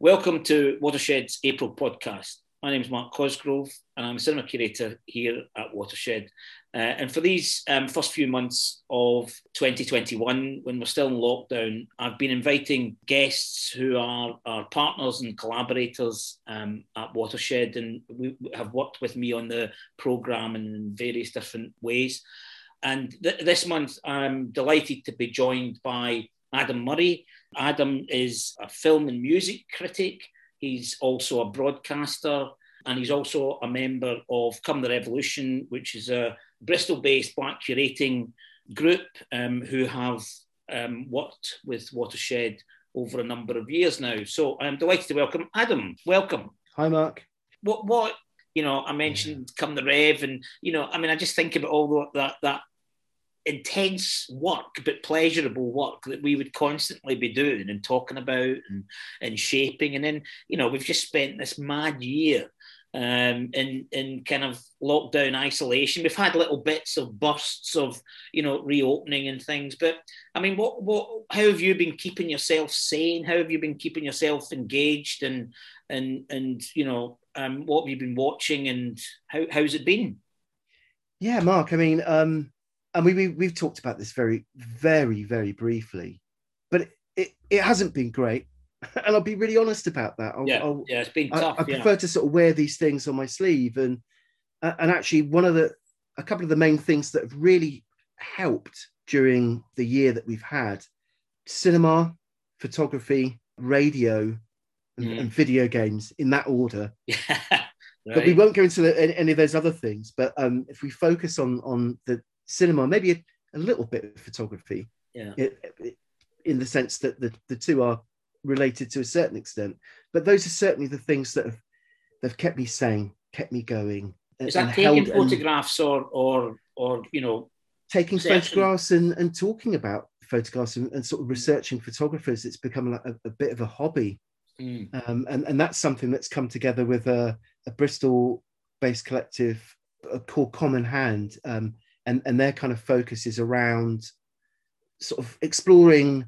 Welcome to Watershed's April podcast. My name is Mark Cosgrove, and I'm a cinema curator here at Watershed. Uh, and for these um, first few months of 2021, when we're still in lockdown, I've been inviting guests who are our partners and collaborators um, at Watershed, and we have worked with me on the programme in various different ways. And th- this month, I'm delighted to be joined by Adam Murray. Adam is a film and music critic. He's also a broadcaster, and he's also a member of Come the Revolution, which is a Bristol based black curating group um, who have um, worked with Watershed over a number of years now. So I'm delighted to welcome Adam. Welcome. Hi, Mark. What, what, you know, I mentioned Come the Rev, and, you know, I mean, I just think about all that, that intense work but pleasurable work that we would constantly be doing and talking about and, and shaping and then you know we've just spent this mad year um, in in kind of lockdown isolation. We've had little bits of bursts of you know reopening and things, but I mean, what what how have you been keeping yourself sane? How have you been keeping yourself engaged and and and you know um, what have you been watching and how how's it been? Yeah, Mark. I mean, um, and we, we we've talked about this very very very briefly, but it, it, it hasn't been great and I'll be really honest about that. I'll, yeah, I'll, yeah, it's been tough. I, I prefer to sort of wear these things on my sleeve, and uh, and actually one of the a couple of the main things that have really helped during the year that we've had cinema, photography, radio, and, mm. and video games in that order. Yeah. Right. But we won't go into the, any of those other things. But um, if we focus on on the cinema, maybe a, a little bit of photography, yeah. It, in the sense that the, the two are related to a certain extent. But those are certainly the things that have they've kept me sane, kept me going. Is that taking photographs or or or you know taking photographs and, and talking about photographs and, and sort of researching photographers? It's become like a, a bit of a hobby. Mm. Um, and, and that's something that's come together with a, a Bristol based collective uh, called Common Hand. Um, and, and their kind of focus is around sort of exploring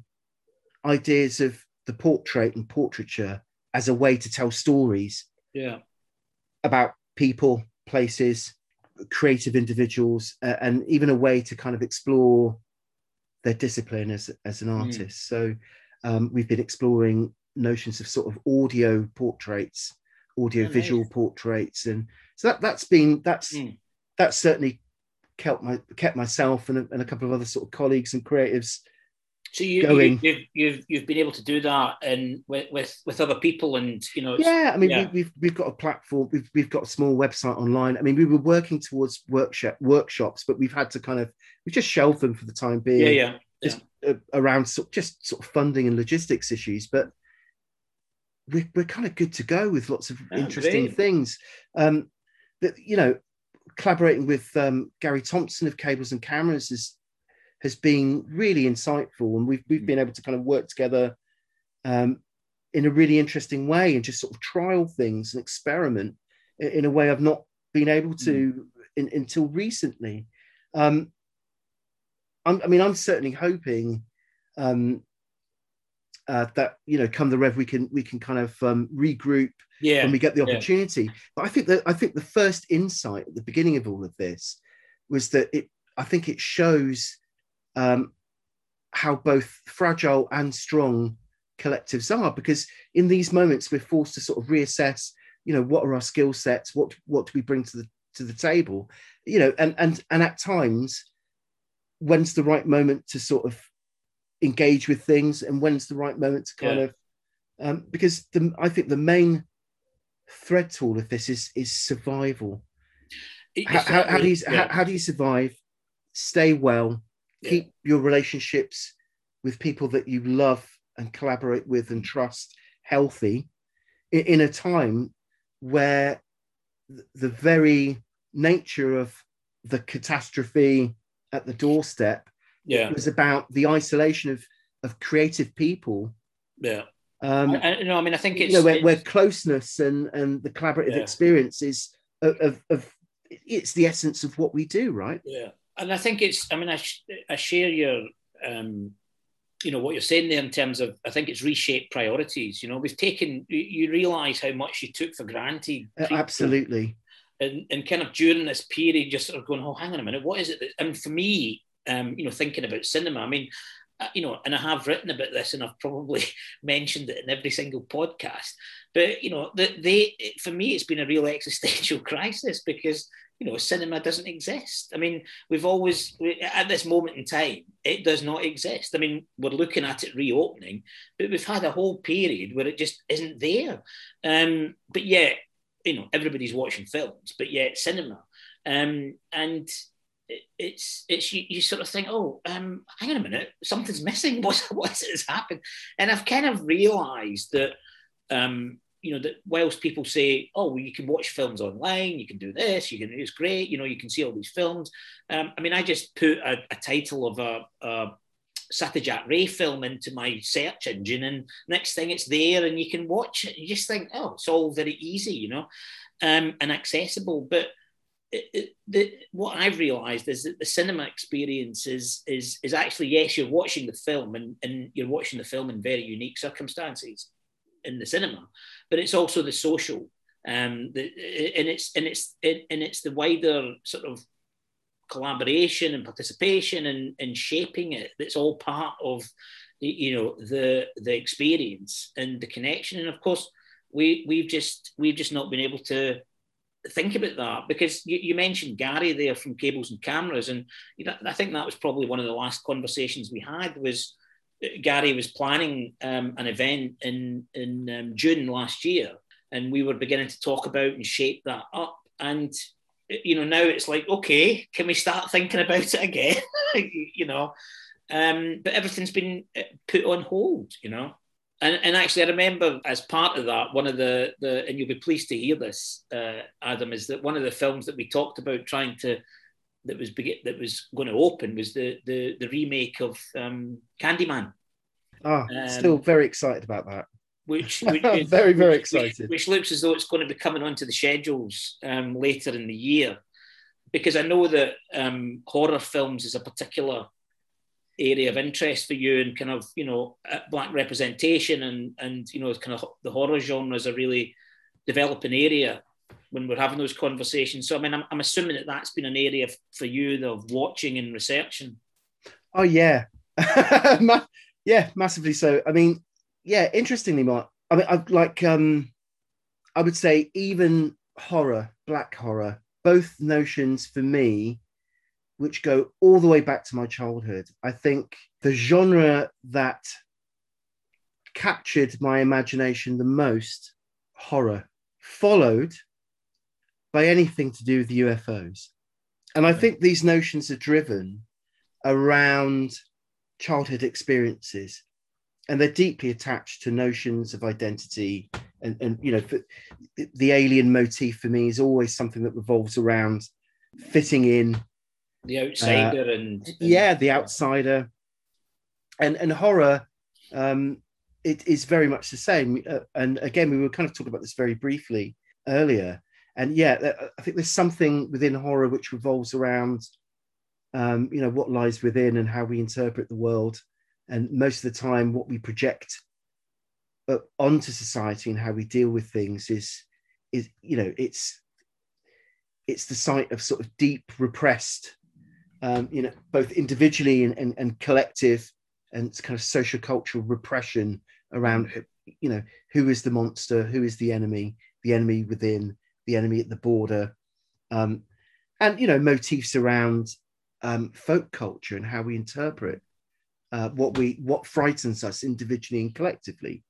ideas of the portrait and portraiture as a way to tell stories yeah about people places creative individuals uh, and even a way to kind of explore their discipline as, as an hmm. artist mm. so um, we've been exploring notions of sort of audio portraits audio visual portraits and so that that's been that's mm. that's certainly kept my kept myself and a, and a couple of other sort of colleagues and creatives so you, going. You, have you've you've been able to do that and with, with with other people and you know yeah I mean yeah. We, we've we've got a platform we've we've got a small website online I mean we were working towards workshop workshops but we've had to kind of we just shelved them for the time being yeah yeah, just uh, around so, just sort of funding and logistics issues but we're, we're kind of good to go with lots of oh, interesting great. things um that you know collaborating with um, Gary Thompson of Cables and Cameras is has been really insightful, and we've we've been able to kind of work together um, in a really interesting way and just sort of trial things and experiment in a way I've not been able to mm. in, until recently. Um, i mean, I'm certainly hoping um, uh, that you know, come the rev, we can we can kind of um, regroup yeah, when we get the opportunity. Yeah. But I think that I think the first insight at the beginning of all of this was that it. I think it shows um, how both fragile and strong collectives are because in these moments we're forced to sort of reassess you know what are our skill sets what what do we bring to the to the table you know and and and at times when's the right moment to sort of engage with things and when's the right moment to kind yeah. of um, because the, I think the main thread to all of this is is survival. How, how, how, do you yeah. how, how, do you survive? Stay well, keep your relationships with people that you love and collaborate with and trust healthy in, in a time where the very nature of the catastrophe at the doorstep yeah. It was about the isolation of of creative people yeah um I, I, no, I mean i think it's you know where, it's... where closeness and and the collaborative yeah. experience is of, of, of, it's the essence of what we do right yeah and I think it's. I mean, I, I share your um, you know what you're saying there in terms of I think it's reshaped priorities. You know, we've taken you, realise how much you took for granted. Uh, absolutely. And, and kind of during this period, just sort of going, oh, hang on a minute, what is it? That, and for me, um, you know, thinking about cinema, I mean, uh, you know, and I have written about this, and I've probably mentioned it in every single podcast. But you know, the, they for me, it's been a real existential crisis because you know, cinema doesn't exist. I mean, we've always, at this moment in time, it does not exist. I mean, we're looking at it reopening, but we've had a whole period where it just isn't there. Um, but yet, you know, everybody's watching films, but yet cinema. Um, and it's it's you, you, sort of think, oh, um, hang on a minute, something's missing. What's what's has happened? And I've kind of realised that um, you know, that whilst people say, oh, well, you can watch films online, you can do this, you can, it's great, you know, you can see all these films. Um, I mean, I just put a, a title of a, a Satyajit Ray film into my search engine, and next thing it's there, and you can watch it. You just think, oh, it's all very easy, you know, um, and accessible. But it, it, the, what I've realised is that the cinema experience is is is actually yes, you're watching the film, and, and you're watching the film in very unique circumstances in the cinema, but it's also the social, um, the, and it's and it's and it's the wider sort of collaboration and participation and, and shaping it that's all part of you know the the experience and the connection. And of course we we've just we've just not been able to think about that because you, you, mentioned Gary there from Cables and Cameras, and you know, I think that was probably one of the last conversations we had was Gary was planning um, an event in in um, June last year, and we were beginning to talk about and shape that up. And you know, now it's like, okay, can we start thinking about it again? you know, um, but everything's been uh, put on hold. You know, and, and actually, I remember as part of that, one of the the and you'll be pleased to hear this, uh, Adam, is that one of the films that we talked about trying to that was that was going to open was the the, the remake of um, Candyman. Ah, um, still very excited about that. Which, which very very excited. Which, which, looks as though it's going to be coming onto the schedules um, later in the year, because I know that um, horror films is a particular area of interest for you and kind of you know uh, black representation and and you know kind of the horror genre is a really developing area when we're having those conversations. So I mean, I'm, I'm assuming that that's been an area for you of watching and researching. Oh yeah, yeah, massively so. I mean, yeah, interestingly, Mark. I mean, I like um, I would say even horror, black horror, both notions for me, which go all the way back to my childhood. I think the genre that captured my imagination the most, horror, followed by anything to do with UFOs. And I think these notions are driven around childhood experiences and they're deeply attached to notions of identity and, and you know the alien motif for me is always something that revolves around fitting in the outsider uh, and, and, yeah the outsider. And and horror um it is very much the same. Uh, and again we were kind of talking about this very briefly earlier. And yeah, I think there's something within horror which revolves around, um, you know, what lies within and how we interpret the world, and most of the time, what we project uh, onto society and how we deal with things is, is you know, it's it's the site of sort of deep repressed, um, you know, both individually and, and, and collective, and kind of social cultural repression around, you know, who is the monster, who is the enemy, the enemy within the enemy at the border, um, and you know motifs around um, folk culture and how we interpret uh, what we what frightens us individually and collectively.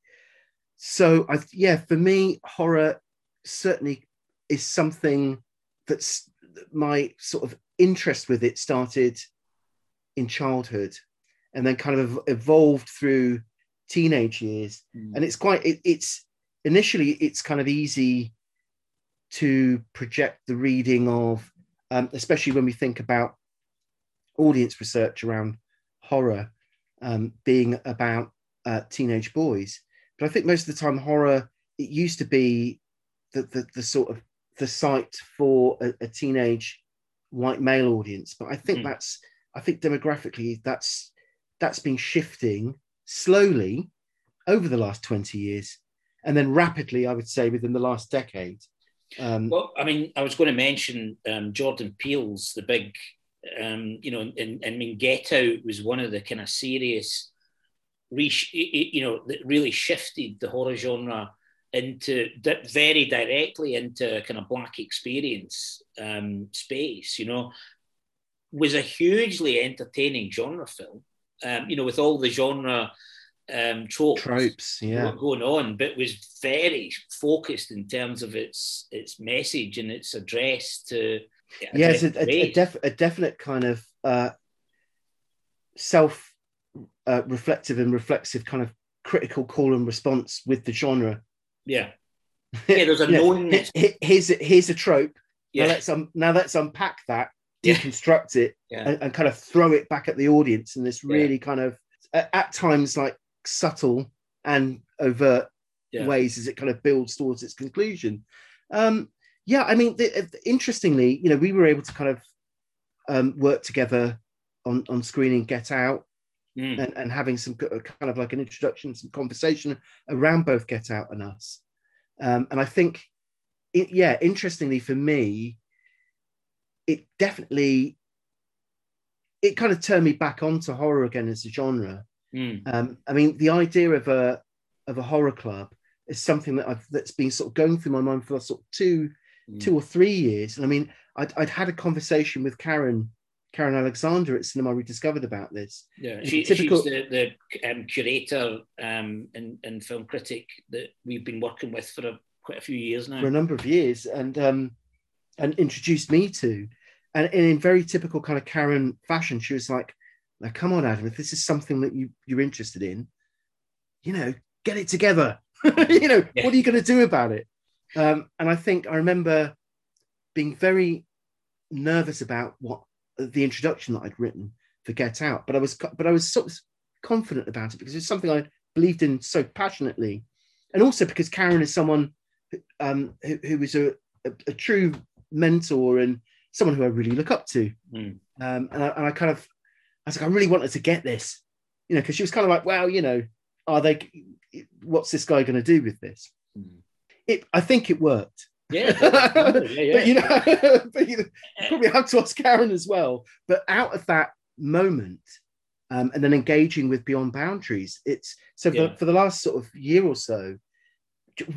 So I yeah, for me, horror certainly is something that's my sort of interest with it started in childhood and then kind of evolved through teenage years mm. and it's quite it, it's initially it's kind of easy to project the reading of, um, especially when we think about audience research around horror um, being about uh, teenage boys. But I think most of the time, horror it used to be the the, the sort of the site for a, a, teenage white male audience. But I think mm. that's I think demographically that's that's been shifting slowly over the last 20 years, and then rapidly, I would say, within the last decade. Um, well, I mean, I was going to mention um, Jordan Peele's the big, um, you know, and, I mean, Get Out was one of the kind of serious, reach, you know, that really shifted the horror genre into very directly into kind of black experience um, space. You know, was a hugely entertaining genre film. Um, you know, with all the genre um, tropes, tropes yeah. going on, but was very focused in terms of its its message and its address to. Yes, yeah, a, a, def, a, definite kind of uh, self uh, reflective and reflexive kind of critical call and response with the genre. Yeah. Yeah, there's a knownness. Here's, here's a trope. Yeah. Now let's um, now let's unpack that, deconstruct yeah. it, yeah. And, and, kind of throw it back at the audience in this really yeah. kind of at, at, times like subtle and overt ways as it kind of builds towards its conclusion. Um, yeah, I mean, the, interestingly, you know, we were able to kind of um, work together on on screening Get Out. Mm. And, and having some kind of like an introduction, some conversation around both Get Out and Us. Um, and I think, it, yeah, interestingly for me, it definitely it kind of turned me back onto horror again as a genre. Mm. Um, I mean, the idea of a of a horror club is something that I've that's been sort of going through my mind for sort of two mm. two or three years. And I mean, I'd, I'd had a conversation with Karen Karen Alexander at Cinema Rediscovered about this. Yeah, she, typical... she's the, the um, curator um, and, and film critic that we've been working with for a, quite a few years now. For a number of years, and um, and introduced me to. And, and in very typical kind of Karen fashion, she was like, "Now, come on, Adam, if this is something that you you're interested in, you know, get it together. you know, yeah. what are you going to do about it?" Um, and I think I remember being very nervous about what the introduction that I'd written for Get Out, but I was but I was sort of confident about it because it's something I believed in so passionately, and also because Karen is someone um, who, who was a, a, a, true mentor and someone who I really look up to. Mm. Um, and, I, and I kind of I was like, I really wanted to get this, you know, because she was kind of like, well, you know, are they? What's this guy going to do with this? Mm. It, I think it worked. Yeah, yeah, yeah. but you know, but you probably have to ask Karen as well. But out of that moment, um, and then engaging with Beyond Boundaries, it's so for, for the last sort of year or so,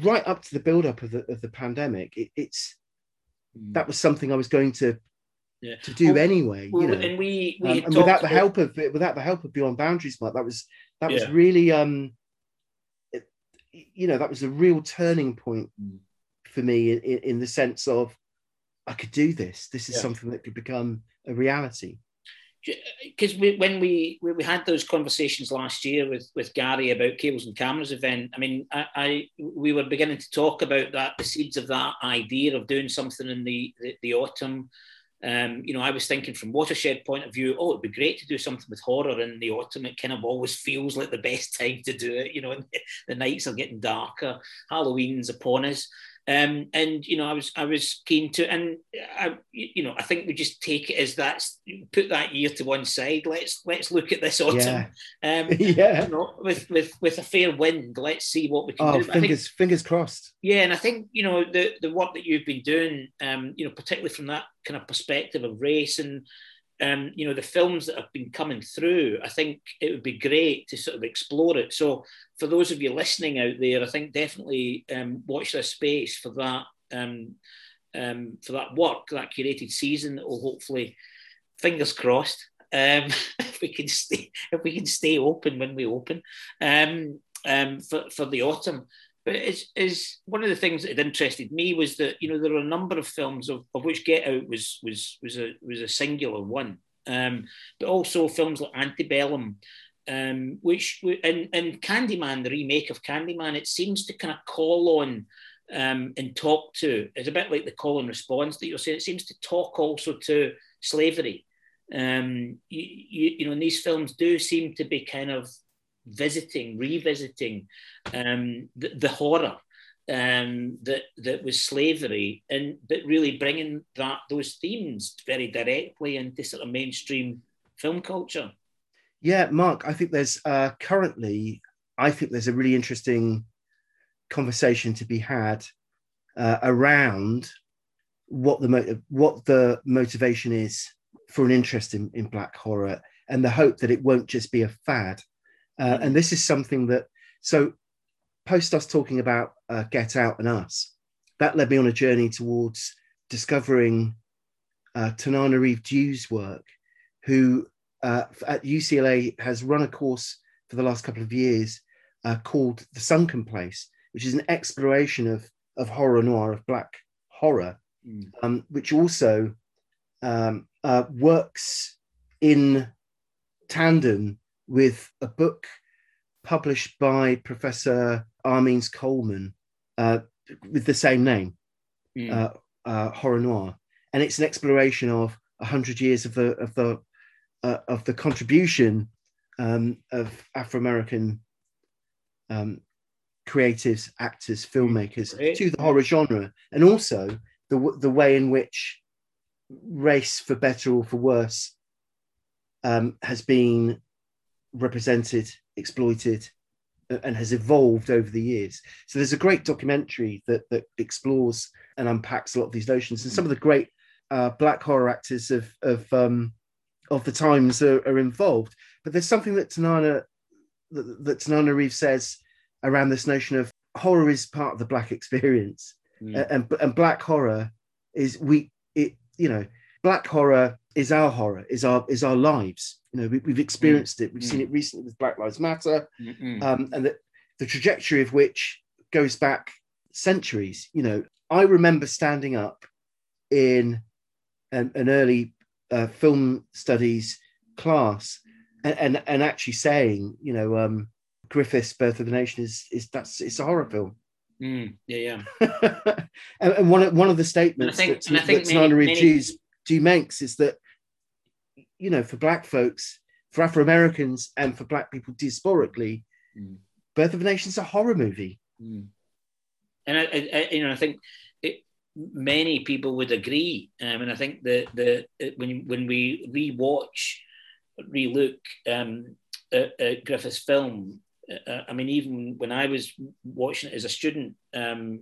right up to the build up of the of the pandemic, it, it's mm. that was something I was going to yeah. to do well, anyway. Well, you know, and we, we um, and without the help of without the help of Beyond Boundaries, Mike, that was that was really um, it, you know, that was a real turning point. For me in, in the sense of I could do this. This is yeah. something that could become a reality. Because when we we had those conversations last year with with Gary about cables and cameras event, I mean, I, I we were beginning to talk about that the seeds of that idea of doing something in the the, the autumn. Um, you know, I was thinking from watershed point of view, oh, it'd be great to do something with horror in the autumn. It kind of always feels like the best time to do it. You know, the nights are getting darker. Halloween's upon us. Um, and you know, I was I was keen to, and I, you know, I think we just take it as that's put that year to one side. Let's let's look at this autumn. Yeah. Um, yeah. You know, with with with a fair wind, let's see what we can oh, do. Fingers think, fingers crossed. Yeah, and I think you know the the work that you've been doing, um, you know, particularly from that kind of perspective of race and um, you know, the films that have been coming through, I think it would be great to sort of explore it. So, for those of you listening out there, I think definitely um, watch this space for that um, um, for that work, that curated season that will hopefully, fingers crossed, um, if we can stay if we can stay open when we open um, for for the autumn. But is is one of the things that interested me was that you know there are a number of films of, of which Get Out was was was a was a singular one, um, but also films like Antebellum, um, which and and Candyman, the remake of Candyman, it seems to kind of call on um, and talk to. It's a bit like the call and response that you're saying. It seems to talk also to slavery. Um, you, you, you know, and these films do seem to be kind of visiting, revisiting um, the, the, horror um, that that was slavery, and but really bringing that those themes very directly into sort of mainstream film culture. Yeah, Mark, I think there's uh, currently, I think there's a really interesting conversation to be had uh, around what the motive, what the motivation is for an interest in, in black horror and the hope that it won't just be a fad. Uh, and this is something that, so post us talking about uh, Get Out and Us, that led me on a journey towards discovering uh, Tananarive Due's work, who uh, at UCLA has run a course for the last couple of years uh, called The Sunken Place, which is an exploration of, of horror noir, of black horror, mm. um, which also um, uh, works in tandem with a book published by Professor R. Means Coleman uh, with the same name, mm. Uh, uh, Horror Noir. And it's an exploration of 100 years of the, of the uh, of the contribution um, of Afro American um, creatives, actors, filmmakers Great. to the horror genre, and also the the way in which race, for better or for worse, um, has been represented, exploited, and has evolved over the years. So there's a great documentary that that explores and unpacks a lot of these notions, and some of the great uh, black horror actors of of um, of the times are, are involved. But there's something that Tanana that, that Tananarive says around this notion of horror is part of the black experience, mm. and and black horror is we it you know black horror is our horror is our is our lives. You know we, have experienced mm. it. We've mm. seen it recently with Black Lives Matter, um, and the, the trajectory of which goes back centuries. You know, I remember standing up in an, an early uh, film studies class and, and, and actually saying, you know, um, Griffith's Birth of a Nation is is that's it's a horror film. Mm, yeah, yeah. and, and, one of one of the statements think, that, that Snyder many... Due makes is that you know for black folks, for Afro Americans, and for black people diasporically, mm. Birth of a Nation is a horror movie. Mm. And I, I, you know, I think many people would agree. Um, and I think that the when when we rewatch, relook um, at, at Griffith's film, uh, I mean, even when I was watching it as a student, um,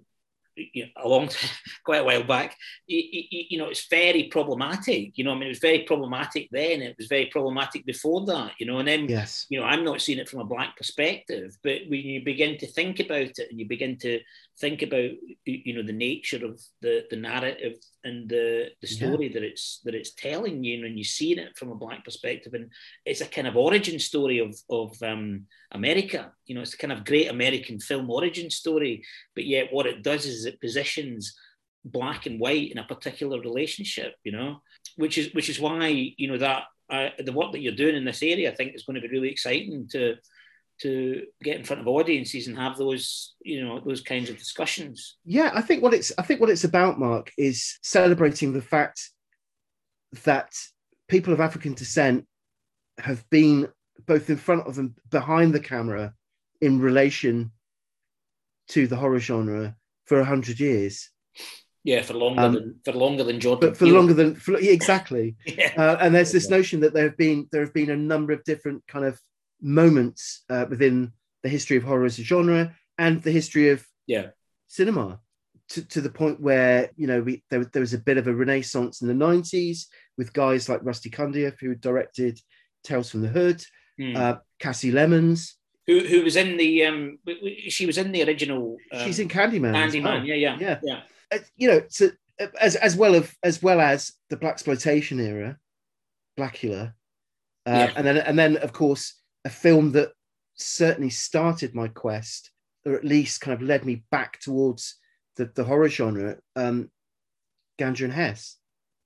you know, a long time, quite a while back, you, you, know, it's very problematic. You know, I mean, it was very problematic then. It was very problematic before that. You know, and then, yes, you know, I'm not seeing it from a black perspective, but when you begin to think about it and you begin to think about, you know, the nature of the the narrative and the the story yeah. that it's that it's telling you, know, and you see it from a black perspective, and it's a kind of origin story of of um, America. You know, it's a kind of great American film origin story, but yet what it does is it positions black and white in a particular relationship. You know, which is which is why you know that uh, the work that you're doing in this area, I think, is going to be really exciting to to get in front of audiences and have those you know those kinds of discussions yeah i think what it's i think what it's about mark is celebrating the fact that people of african descent have been both in front of and behind the camera in relation to the horror genre for a hundred years. Yeah, for longer um, than for longer than Jordan. But for Peele. longer than for, exactly. yeah. Uh, and there's this notion that there have been there have been a number of different kind of moments uh, within the history of horror as a genre and the history of yeah cinema to, to the point where you know we there, there was a bit of a renaissance in the 90s with guys like Rusty Cundieff who directed Tales from the Hood mm. uh, Kasi Lemmons, who who was in the um, she was in the original. Um, She's in Candyman. Candyman, well. yeah, yeah, yeah, yeah. Uh, you know, so, uh, as as well of as well as the black exploitation era, Blackula, uh, yeah. and then and then of course a film that certainly started my quest, or at least kind of led me back towards the, the horror genre. Um, and Hess,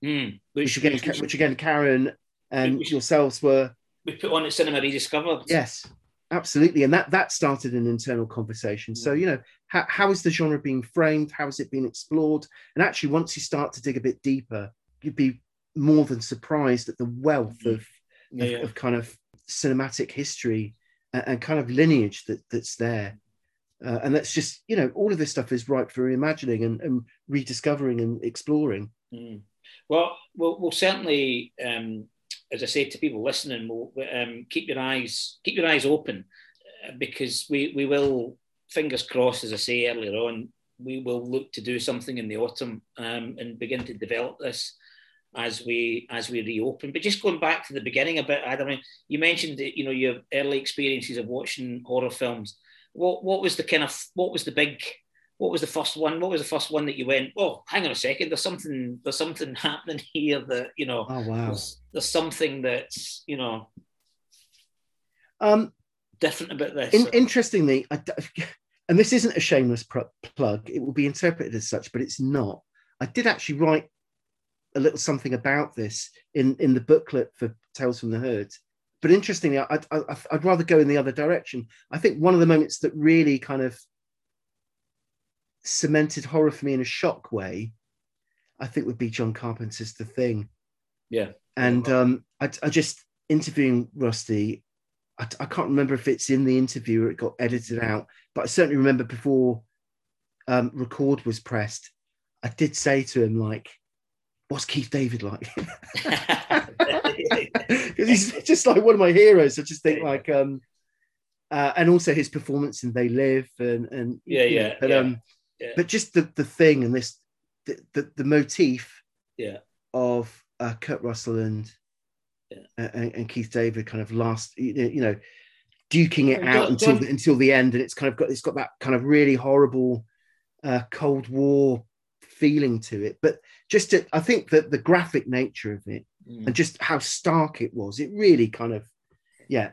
mm, which, which, again, which, which again, Karen and yourselves were we put on at Cinema Rediscovered. Yes, absolutely, and that that started an internal conversation. So mm. you know, how, how is the genre being framed? how has it been explored? And actually, once you start to dig a bit deeper, you'd be more than surprised at the wealth of yeah, of, yeah. of, kind of cinematic history and, and, kind of lineage that that's there. Uh, and that's just you know all of this stuff is ripe for reimagining and, and rediscovering and exploring. Mm. Well, well, well, certainly um, as I say to people listening, um, keep your eyes keep your eyes open uh, because we we will fingers crossed, as I say earlier on, we will look to do something in the autumn um, and begin to develop this as we as we reopen. But just going back to the beginning a bit, Adam, you mentioned that, you know your early experiences of watching horror films. What what was the kind of what was the big what was the first one? What was the first one that you went? Oh, hang on a second. There's something. There's something happening here that you know. Oh wow. There's, there's something that's you know. Um, different about this. In, interestingly, I, and this isn't a shameless plug. It will be interpreted as such, but it's not. I did actually write a little something about this in in the booklet for Tales from the Hood. But interestingly, I'd, I'd, I'd rather go in the other direction. I think one of the moments that really kind of cemented horror for me in a shock way, I think would be John Carpenter's The Thing. Yeah. And um, I, I just interviewing Rusty. I, I, can't remember if it's in the interview or it got edited out, but I certainly remember before um, record was pressed, I did say to him like, "What's Keith David like?" Because he's just like one of my heroes. I just think like, um, uh, and also his performance in They Live and and yeah, yeah, but yeah. um, but just the the thing and this the the, the motif yeah of uh, Kurt Russell and, yeah. and, and Keith David kind of last you know duking it out until the, until the end and it's kind of got it's got that kind of really horrible uh, Cold War feeling to it but just to, I think that the graphic nature of it mm. and just how stark it was it really kind of yeah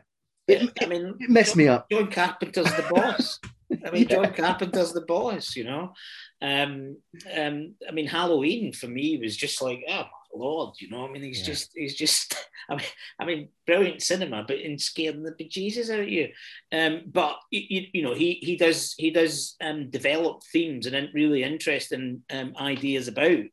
it, I mean, it messed John, me up. John Carpenter's the boss. I mean, yeah. John Carpenter's the boss, you know. Um, um, I mean, Halloween for me was just like, oh lord, you know. I mean, he's yeah. just, he's just. I mean, I mean, brilliant cinema, but in scaring the bejesus out of you. Um, but you, you know, he he does he does um, develop themes and really interesting um, ideas about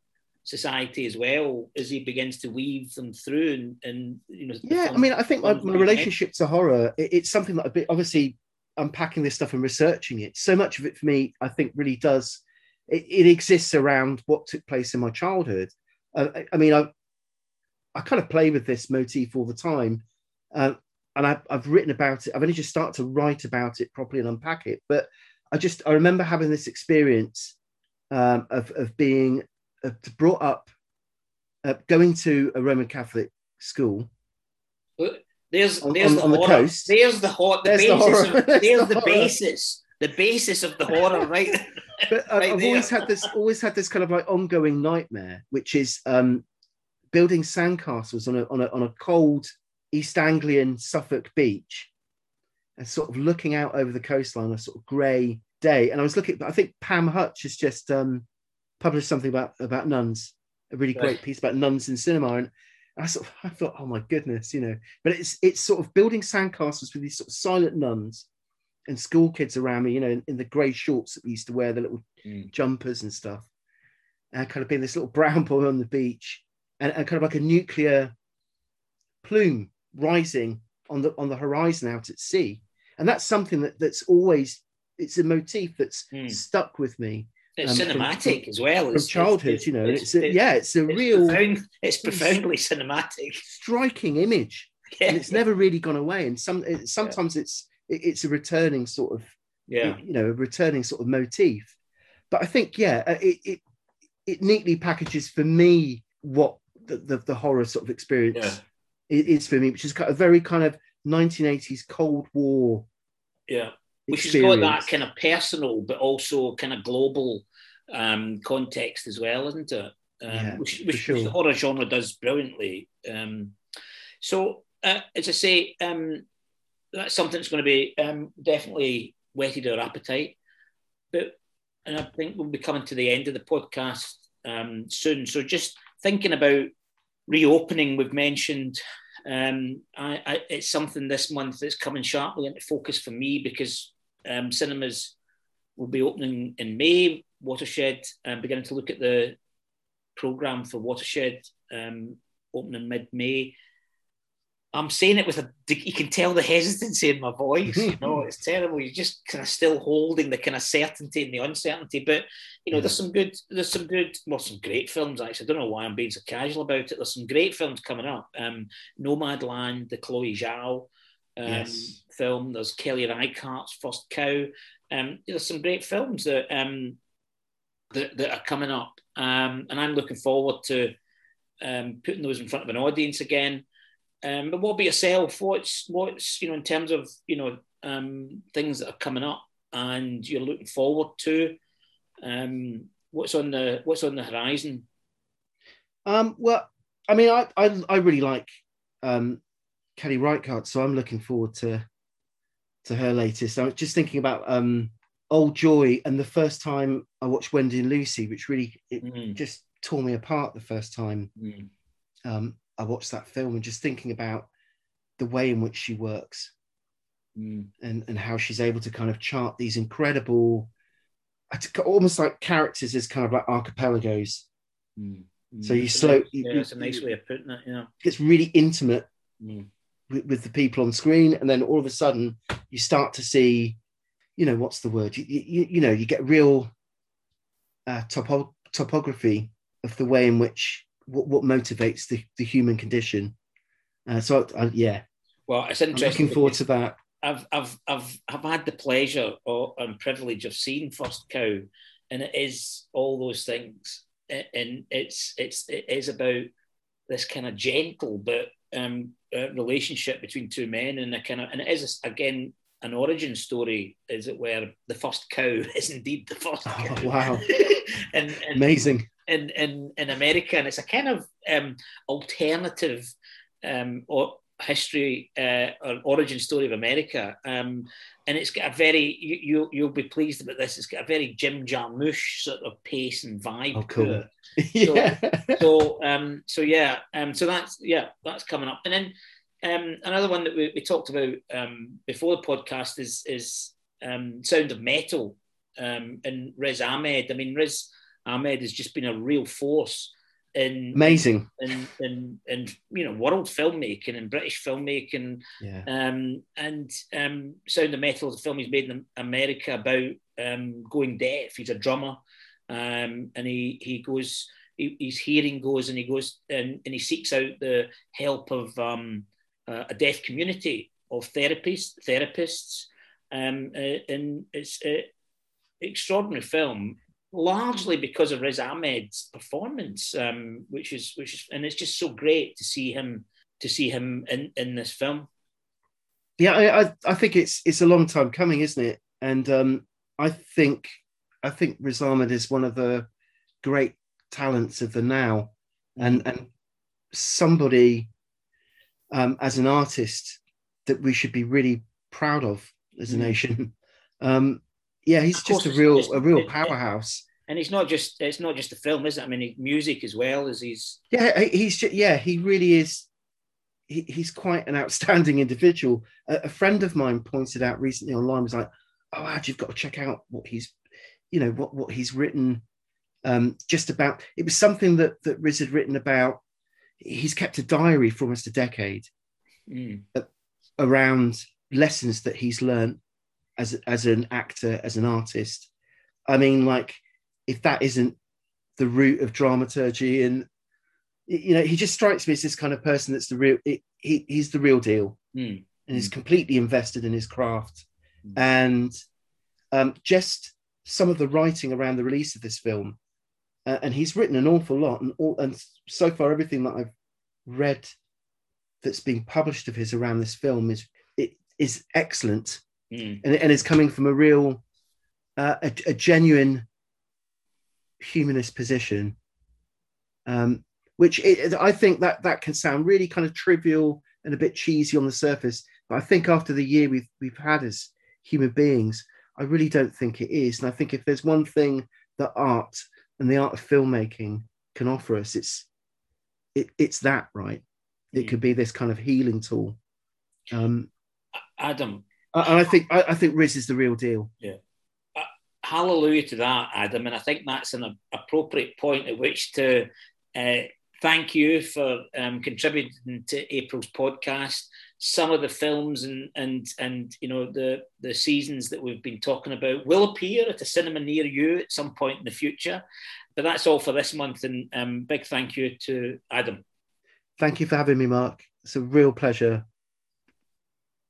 society as well as he begins to weave them through and, and you know yeah i mean i think my, my relationship to horror it, it's something that i've obviously unpacking this stuff and researching it. So much of it for me i think really does it, it exists around what took place in my childhood. Uh, I, I, mean i i kind of play with this motif all the time uh, and I, i've written about it. I've only just started to write about it properly and unpack it but i just i remember having this experience um, of, of being uh, brought up uh, going to a Roman Catholic school. There's on, there's on, the, on the horror. coast. There's the hot. The there's basis. the horror. Of, there's, there's the, the basis. The basis of the horror, right? but right I've there. always had this always had this kind of like ongoing nightmare, which is um, building sandcastles on a on a on a cold East Anglian Suffolk beach, and sort of looking out over the coastline a sort of grey day. And I was looking, I think Pam Hutch has just um, published something about about nuns, a really great piece about nuns in cinema, and I sort of I thought, oh my goodness, you know. But it's it's sort of building sandcastles with these sort of silent nuns and school kids around me, you know, in, in the grey shorts that we used to wear, the little Mm. jumpers and stuff, and kind of being this little brown boy on the beach, and, and kind of like a nuclear plume rising on the on the horizon out at sea, and that's something that that's always it's a motif that's Mm. stuck with me It's um, from- cinematic as well. from It's- childhood, it's- you know. it's- It's, a, yeah, it's a real profound- it's profoundly cinematic. striking image, Yeah. and it's never really gone away. And some it, sometimes it's it, it's a returning sort of yeah. you know a returning sort of motif. But I think yeah, uh, it it, it neatly packages for me what the, the, the horror sort of experience Yeah. is for me, which is kind of very kind of 1980s Cold War Yeah. Which has got that kind of personal, but also kind of global um, context as well, isn't it? Um, Yeah, which, which, sure. which the horror genre does brilliantly. Um, so, uh, as I say, um, that's something that's going to be um, definitely whetted our appetite. But, and I think we'll be coming to the end of the podcast um, soon. So, just thinking about reopening, we've mentioned um, I, I, it's something this month that's coming sharply into focus for me because um, cinemas will be opening in May. Watershed, um, beginning to look at the program for Watershed, um, opening mid May. I'm saying it with a. You can tell the hesitancy in my voice. You know, it's terrible. You're just kind of still holding the kind of certainty and the uncertainty. But you know, yeah. there's some good. There's some good. Well, some great films. Actually, I don't know why I'm being so casual about it. There's some great films coming up. Um, Nomadland, the Chloe Zhao um, yes. film. There's Kelly Reichardt's First Cow. Um, there's some great films that um, that, that are coming up, um, and I'm looking forward to um, putting those in front of an audience again. Um, but what about yourself? What's what's you know in terms of you know um, things that are coming up and you're looking forward to? Um, what's on the what's on the horizon? Um, well, I mean, I I, I really like um, Kelly Reichardt, so I'm looking forward to to her latest. I was just thinking about um, Old Joy and the first time I watched Wendy and Lucy, which really it mm. just tore me apart the first time. Mm. Um, I watched that film and just thinking about the way in which she works mm. and, and how she's able to kind of chart these incredible, almost like characters as kind of like archipelagos. Mm. Mm. So you slow. Yeah, that's a nice way of putting it. Yeah, it's really intimate mm. With, with, the people on screen, and then all of a sudden you start to see, you know, what's the word? You you, you know, you get real uh, topo- topography of the way in which what, what motivates the, the human condition. Uh, so I, I, yeah, well, it's interesting. I'm looking forward to that. I've I've I've I've had the pleasure or, and privilege of seeing First Cow, and it is all those things, and it's it's it is about this kind of gentle but um, uh, relationship between two men, and a kind of and it is again an origin story, is it where the first cow is indeed the first oh, cow. Wow, and, and, amazing in in in America, and it's a kind of um, alternative um, or history uh, or origin story of America. Um, and it's got a very you, you you'll be pleased about this. It's got a very Jim Jarmusch sort of pace and vibe. Oh, cool. yeah. So, so um so yeah um so that's yeah that's coming up, and then um another one that we, we talked about um before the podcast is is um Sound of Metal um and Riz Ahmed. I mean Riz Ahmed has just been a real force in amazing in, in, in you know world filmmaking and British filmmaking. Yeah. Um, and um, Sound of Metal is a film he's made in America about um, going deaf. He's a drummer, um, and he he goes. He, his hearing goes, and he goes and, and he seeks out the help of um, uh, a deaf community of therapists. Therapists, um, uh, and it's an extraordinary film largely because of Riz Ahmed's performance, um, which is which is, and it's just so great to see him to see him in in this film. Yeah, I I think it's it's a long time coming, isn't it? And um, I think I think Riz Ahmed is one of the great talents of the now, and and somebody um, as an artist that we should be really proud of as a mm. nation. Um, yeah, he's just a real a real powerhouse. And it's not just it's not just the film, is it? I mean, music as well as he's yeah he's just, yeah he really is. He, he's quite an outstanding individual. A, a, friend of mine pointed out recently online was like, "Oh, Ad, you've got to check out what he's, you know, what what he's written, um, just about." It was something that that Riz had written about. He's kept a diary for almost a decade mm. around lessons that he's learned as as an actor, as an artist. I mean, like if that isn't the root of dramaturgy, and you know, he just strikes me as this kind of person that's the real. It, he he's the real deal, mm. and he's completely invested in his craft, mm. and um, just some of the writing around the release of this film, uh, and he's written an awful lot, and all, and so far everything that I've read that's being published of his around this film is it is excellent mm. and, and it's coming from a real, uh, a, a, genuine humanist position, um, which it, I think that that can sound really kind of trivial and a bit cheesy on the surface, but I think after the year we've we've had as human beings, I really don't think it is. And I think if there's one thing that art and the art of filmmaking can offer us, it's it, it's that right. It mm. could be this kind of healing tool. Um, Adam, and I think I, I, think Riz is the real deal. Yeah. Uh, hallelujah to that, Adam. And I think that's an appropriate point at which to uh, thank you for um, contributing to April's podcast. Some of the films and and and you know the the seasons that we've been talking about will appear at a cinema near you at some point in the future. But that's all for this month, and um, big thank you to Adam. Thank you for having me, Mark. It's a real pleasure